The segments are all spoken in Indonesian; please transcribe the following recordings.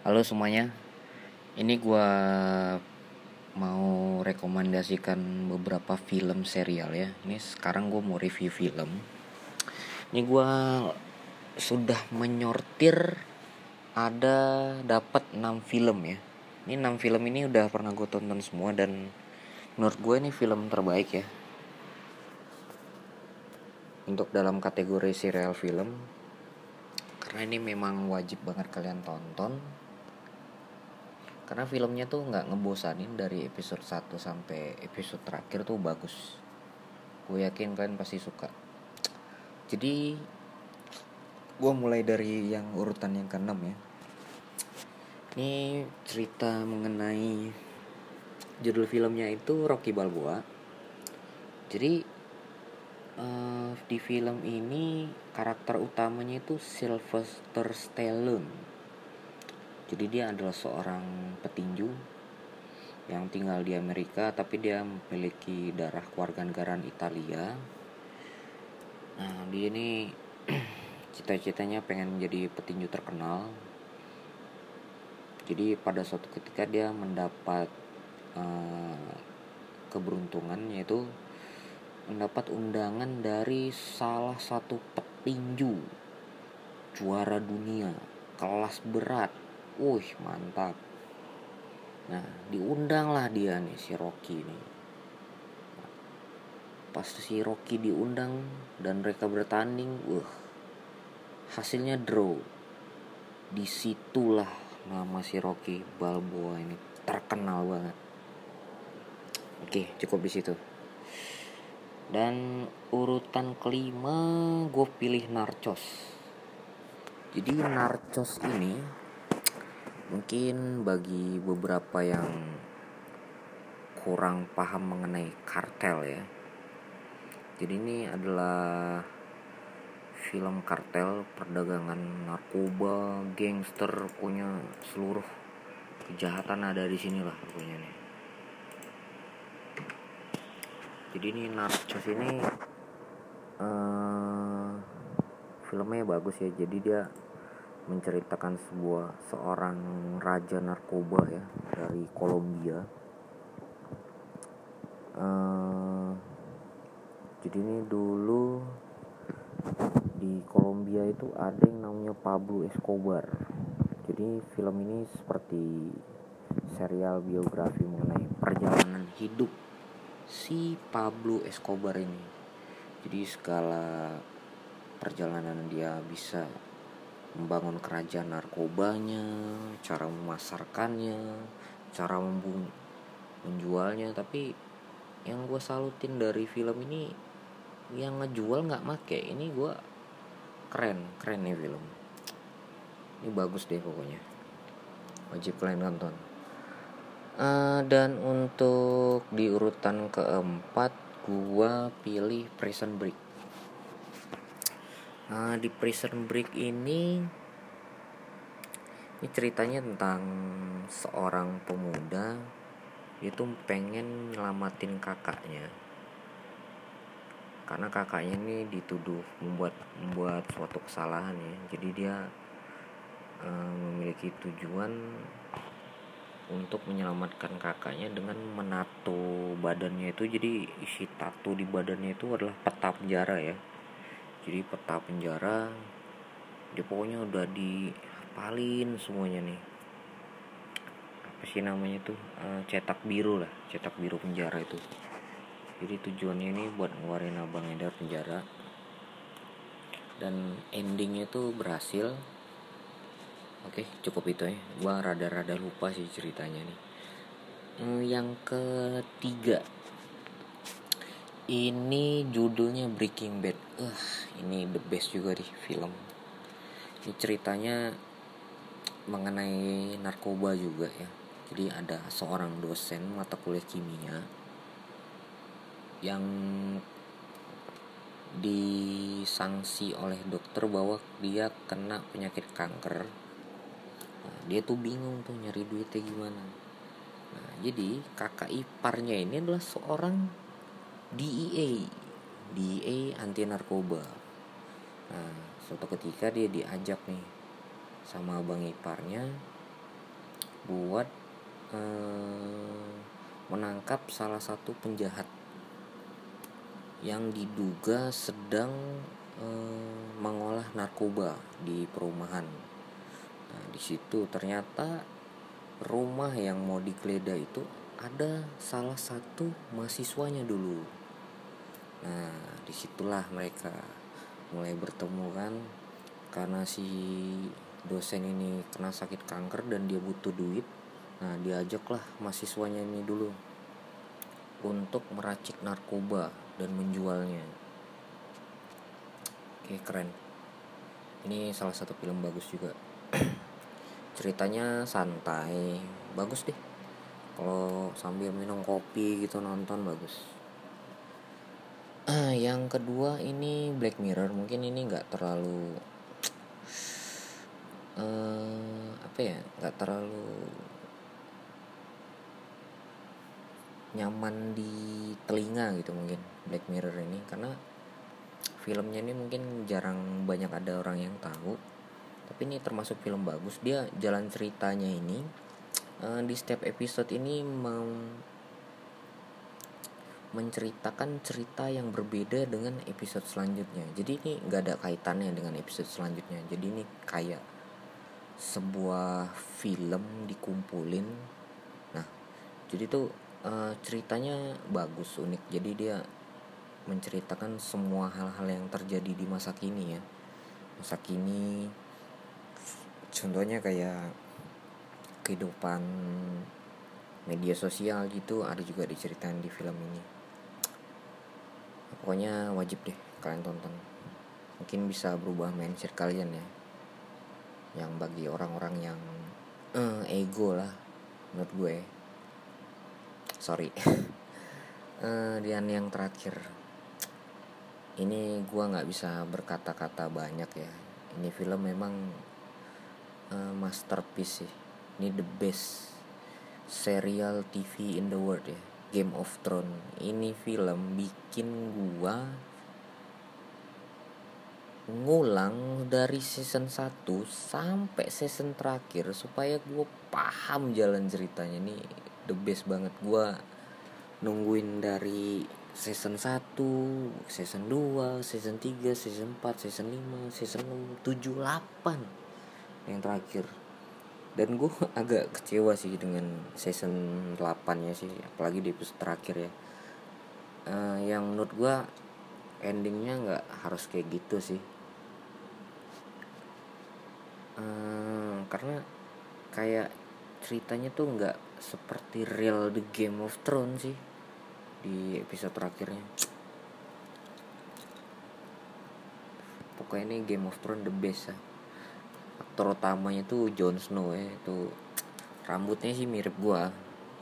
Halo semuanya, ini gua mau rekomendasikan beberapa film serial ya. Ini sekarang gue mau review film. Ini gua sudah menyortir ada dapat 6 film ya. Ini 6 film ini udah pernah gue tonton semua dan menurut gue ini film terbaik ya. Untuk dalam kategori serial film karena ini memang wajib banget kalian tonton karena filmnya tuh nggak ngebosanin dari episode 1 sampai episode terakhir tuh bagus. Gue yakin kalian pasti suka. Jadi gue mulai dari yang urutan yang keenam ya. Ini cerita mengenai judul filmnya itu Rocky Balboa. Jadi uh, di film ini karakter utamanya itu Sylvester Stallone jadi dia adalah seorang petinju yang tinggal di Amerika tapi dia memiliki darah keluarga negaraan Italia. Nah dia ini cita-citanya pengen menjadi petinju terkenal. Jadi pada suatu ketika dia mendapat uh, keberuntungan yaitu mendapat undangan dari salah satu petinju juara dunia kelas berat Wih mantap. Nah diundang lah dia nih si Rocky nih Pas si Rocky diundang dan mereka bertanding Wah hasilnya draw. Di situlah nama si Rocky Balboa ini terkenal banget. Oke cukup di situ. Dan urutan kelima gue pilih Narcos. Jadi Narcos ini mungkin bagi beberapa yang kurang paham mengenai kartel ya. Jadi ini adalah film kartel perdagangan narkoba gangster punya seluruh kejahatan ada di sini lah pokoknya nih jadi ini narcos ini uh, filmnya bagus ya. Jadi dia menceritakan sebuah seorang raja narkoba ya dari Kolombia. Uh, jadi ini dulu di Kolombia itu ada yang namanya Pablo Escobar. Jadi film ini seperti serial biografi mengenai perjalanan hidup si Pablo Escobar ini. Jadi segala perjalanan dia bisa membangun kerajaan narkobanya, cara memasarkannya, cara menjualnya. Tapi yang gue salutin dari film ini yang ngejual nggak make. Ini gue keren keren nih film. Ini bagus deh pokoknya. Wajib kalian nonton. Uh, dan untuk di urutan keempat gue pilih Prison Break Nah, di Prison Break ini ini ceritanya tentang seorang pemuda itu pengen nyelamatin kakaknya. Karena kakaknya ini dituduh membuat membuat suatu kesalahan ya. Jadi dia e, memiliki tujuan untuk menyelamatkan kakaknya dengan menato badannya itu. Jadi isi tato di badannya itu adalah peta penjara ya jadi peta penjara dia pokoknya udah dihafalin semuanya nih. Apa sih namanya tuh? E, cetak biru lah cetak biru penjara itu. Jadi tujuannya ini buat ngeluarin abang dari penjara. Dan endingnya tuh berhasil. Oke cukup itu ya. Gua rada-rada lupa sih ceritanya nih. E, yang ketiga ini judulnya Breaking Bad. Uh ini the best juga di film. Ini ceritanya mengenai narkoba juga ya. Jadi ada seorang dosen mata kuliah kimia yang disangsi oleh dokter bahwa dia kena penyakit kanker. Nah, dia tuh bingung tuh nyari duitnya gimana. Nah jadi kakak iparnya ini adalah seorang DEA DEA anti narkoba nah suatu ketika dia diajak nih sama abang iparnya buat uh, menangkap salah satu penjahat yang diduga sedang uh, mengolah narkoba di perumahan. Nah, di situ ternyata rumah yang mau digeledah itu ada salah satu mahasiswanya dulu. Nah, di situlah mereka mulai bertemu kan karena si dosen ini kena sakit kanker dan dia butuh duit nah diajaklah mahasiswanya ini dulu untuk meracik narkoba dan menjualnya. Oke keren. Ini salah satu film bagus juga. Ceritanya santai bagus deh. Kalau sambil minum kopi gitu nonton bagus ah yang kedua ini Black Mirror. Mungkin ini nggak terlalu uh, apa ya nggak terlalu nyaman di telinga gitu mungkin Black Mirror ini. Karena filmnya ini mungkin jarang banyak ada orang yang tahu. Tapi ini termasuk film bagus. Dia jalan ceritanya ini uh, di setiap episode ini mau menceritakan cerita yang berbeda dengan episode selanjutnya. Jadi ini nggak ada kaitannya dengan episode selanjutnya. Jadi ini kayak sebuah film dikumpulin. Nah jadi tuh uh, ceritanya bagus unik. Jadi dia menceritakan semua hal-hal yang terjadi di masa kini ya. Masa kini contohnya kayak kehidupan media sosial gitu ada juga diceritain di film ini pokoknya wajib deh kalian tonton. Mungkin bisa berubah mindset kalian ya. Yang bagi orang-orang yang uh, ego lah menurut gue. Sorry. Uh, dan yang terakhir. Ini gue nggak bisa berkata-kata banyak ya. Ini film memang uh, masterpiece sih. Ini the best serial TV in the world ya Game of Thrones. Ini film bikin gua ngulang dari season 1 sampai season terakhir supaya gue paham jalan ceritanya. Ini the best banget. Gue nungguin dari season 1, season 2, season 3, season 4, season 5, season 6, 7, 8 yang terakhir dan gue agak kecewa sih dengan season 8 nya sih apalagi di episode terakhir ya. Uh, yang menurut gue endingnya nggak harus kayak gitu sih. Uh, karena kayak ceritanya tuh nggak seperti real The Game of Thrones sih di episode terakhirnya. Pokoknya ini Game of Thrones the best ya aktor utamanya tuh Jon Snow ya itu rambutnya sih mirip gua.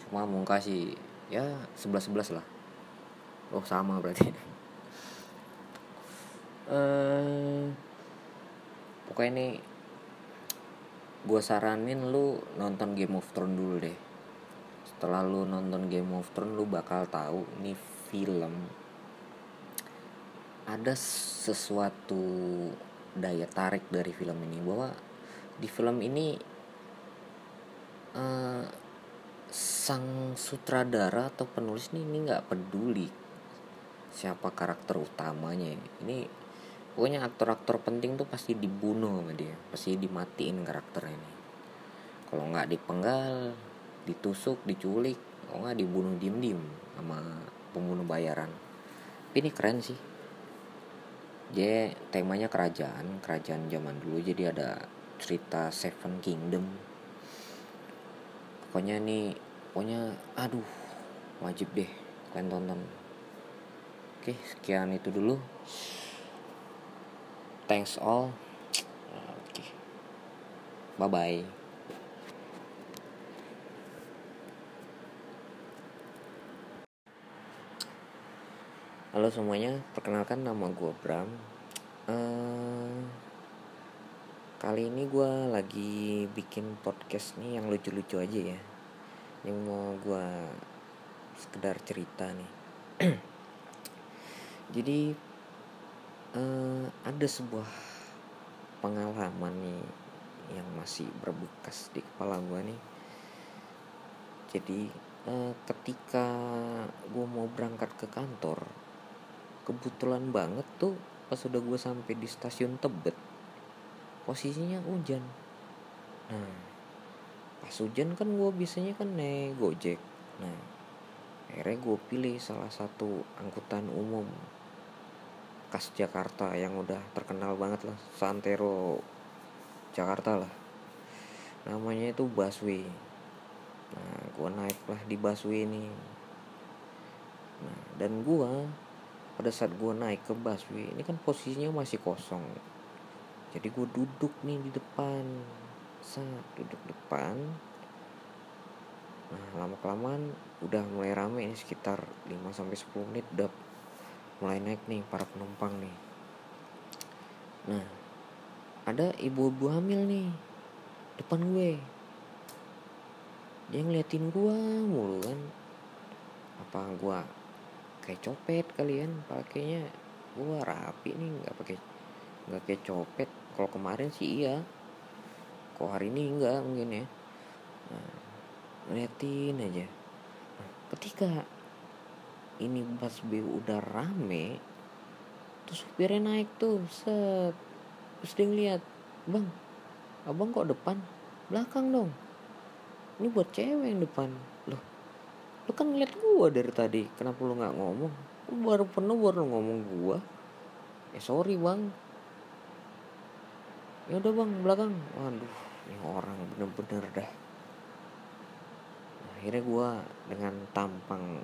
Cuma muka sih ya sebelas sebelas lah. Oh sama berarti. Uh, pokoknya ini gue saranin lu nonton Game of Thrones dulu deh. Setelah lu nonton Game of Thrones lu bakal tahu ini film ada sesuatu daya tarik dari film ini bahwa di film ini uh, sang sutradara atau penulis ini ini nggak peduli siapa karakter utamanya. Ini pokoknya aktor-aktor penting tuh pasti dibunuh sama dia pasti dimatiin karakter ini. Kalau nggak dipenggal ditusuk diculik kalau nggak dibunuh diem-diem sama pembunuh bayaran. Ini keren sih. Jadi temanya kerajaan kerajaan zaman dulu jadi ada cerita Seven Kingdom. Pokoknya nih pokoknya aduh wajib deh kalian tonton. Oke sekian itu dulu. Thanks all. Oke. Bye bye Halo semuanya, perkenalkan nama gue Bram. Uh, kali ini gue lagi bikin podcast nih yang lucu-lucu aja ya. Ini mau gue sekedar cerita nih. Jadi uh, ada sebuah pengalaman nih yang masih berbekas di kepala gue nih jadi uh, ketika gue mau berangkat ke kantor kebetulan banget tuh pas udah gue sampai di stasiun Tebet posisinya hujan. Nah pas hujan kan gue biasanya kan naik gojek. Nah akhirnya gue pilih salah satu angkutan umum khas Jakarta yang udah terkenal banget lah Santero Jakarta lah. Namanya itu busway. Nah gue naik lah di busway ini. Nah dan gue pada saat gue naik ke busway ini kan posisinya masih kosong jadi gue duduk nih di depan. Saat duduk depan. Nah lama kelamaan udah mulai rame ini sekitar 5 sampai 10 menit udah mulai naik nih para penumpang nih. Nah ada ibu-ibu hamil nih depan gue. Dia ngeliatin gua mulu kan. Apa gua kayak copet kalian pakainya gua rapi nih nggak pakai nggak kayak copet kalau kemarin sih iya. Kok hari ini enggak mungkin ya. Nah, ngeliatin aja. Nah, ketika ini bus B udah rame terus supirnya naik tuh set. Terus dia ngeliat bang abang kok depan? Belakang dong. Ini buat cewek yang depan. Loh lu kan ngeliat gua dari tadi kenapa lu nggak ngomong? Baru penuh baru ngomong gua. Eh sorry bang ya udah bang belakang. Waduh ini orang bener-bener dah. Akhirnya gua dengan tampang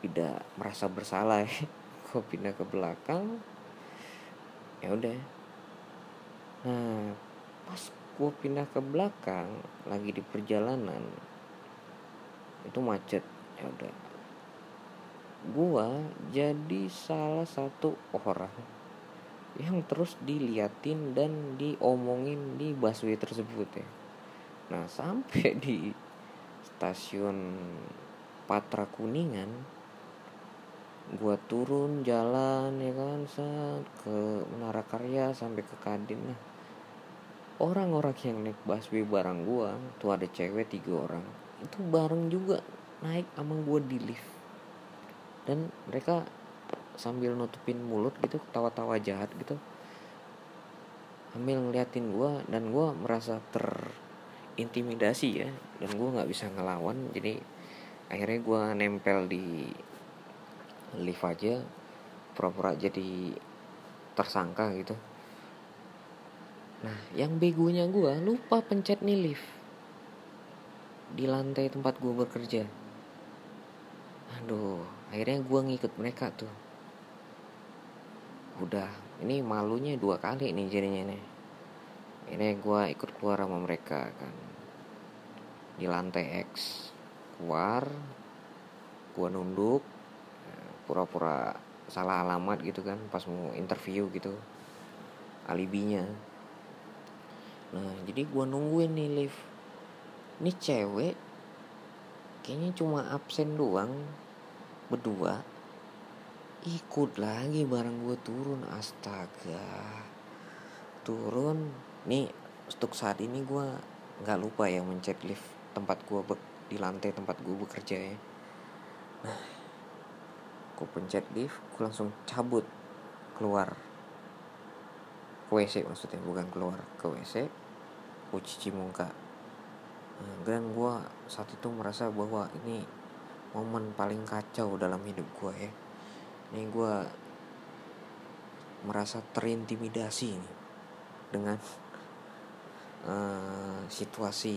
tidak merasa bersalah ya gue pindah ke belakang. Ya udah. Nah pas gue pindah ke belakang lagi di perjalanan itu macet. Ya udah. Gue jadi salah satu orang yang terus diliatin dan diomongin di busway tersebut ya. Nah sampai di stasiun Patra Kuningan gua turun jalan ya kan saat ke Menara Karya sampai ke Kadin nah orang-orang yang naik busway bareng gua tuh ada cewek tiga orang itu bareng juga naik sama gua di lift. Dan mereka sambil nutupin mulut gitu tawa-tawa jahat gitu. Sambil ngeliatin gua dan gua merasa terintimidasi ya dan gua nggak bisa ngelawan. Jadi akhirnya gua nempel di lift aja pura-pura jadi tersangka gitu. Nah yang begonya gue lupa pencet nih lift. Di lantai tempat gue bekerja. Aduh akhirnya gue ngikut mereka tuh udah ini malunya dua kali nih jadinya nih ini gue ikut keluar sama mereka kan. Di lantai X keluar gue nunduk pura-pura salah alamat gitu kan pas mau interview gitu alibinya. Nah jadi gua nungguin nih lift ini cewek kayaknya cuma absen doang berdua ikut lagi bareng gue turun. Astaga. Turun. Nih untuk saat ini gue nggak lupa ya mencet lift tempat gue di lantai tempat gue bekerja ya. Nah aku pencet lift aku langsung cabut. Keluar ke WC maksudnya. Bukan keluar ke WC aku cuci muka. Nah, dan gue saat itu merasa bahwa ini momen paling kacau dalam hidup gue ya ini gue merasa terintimidasi nih dengan uh, situasi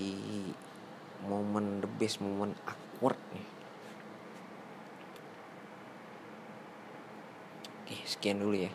momen the best momen awkward nih Oke, sekian dulu ya.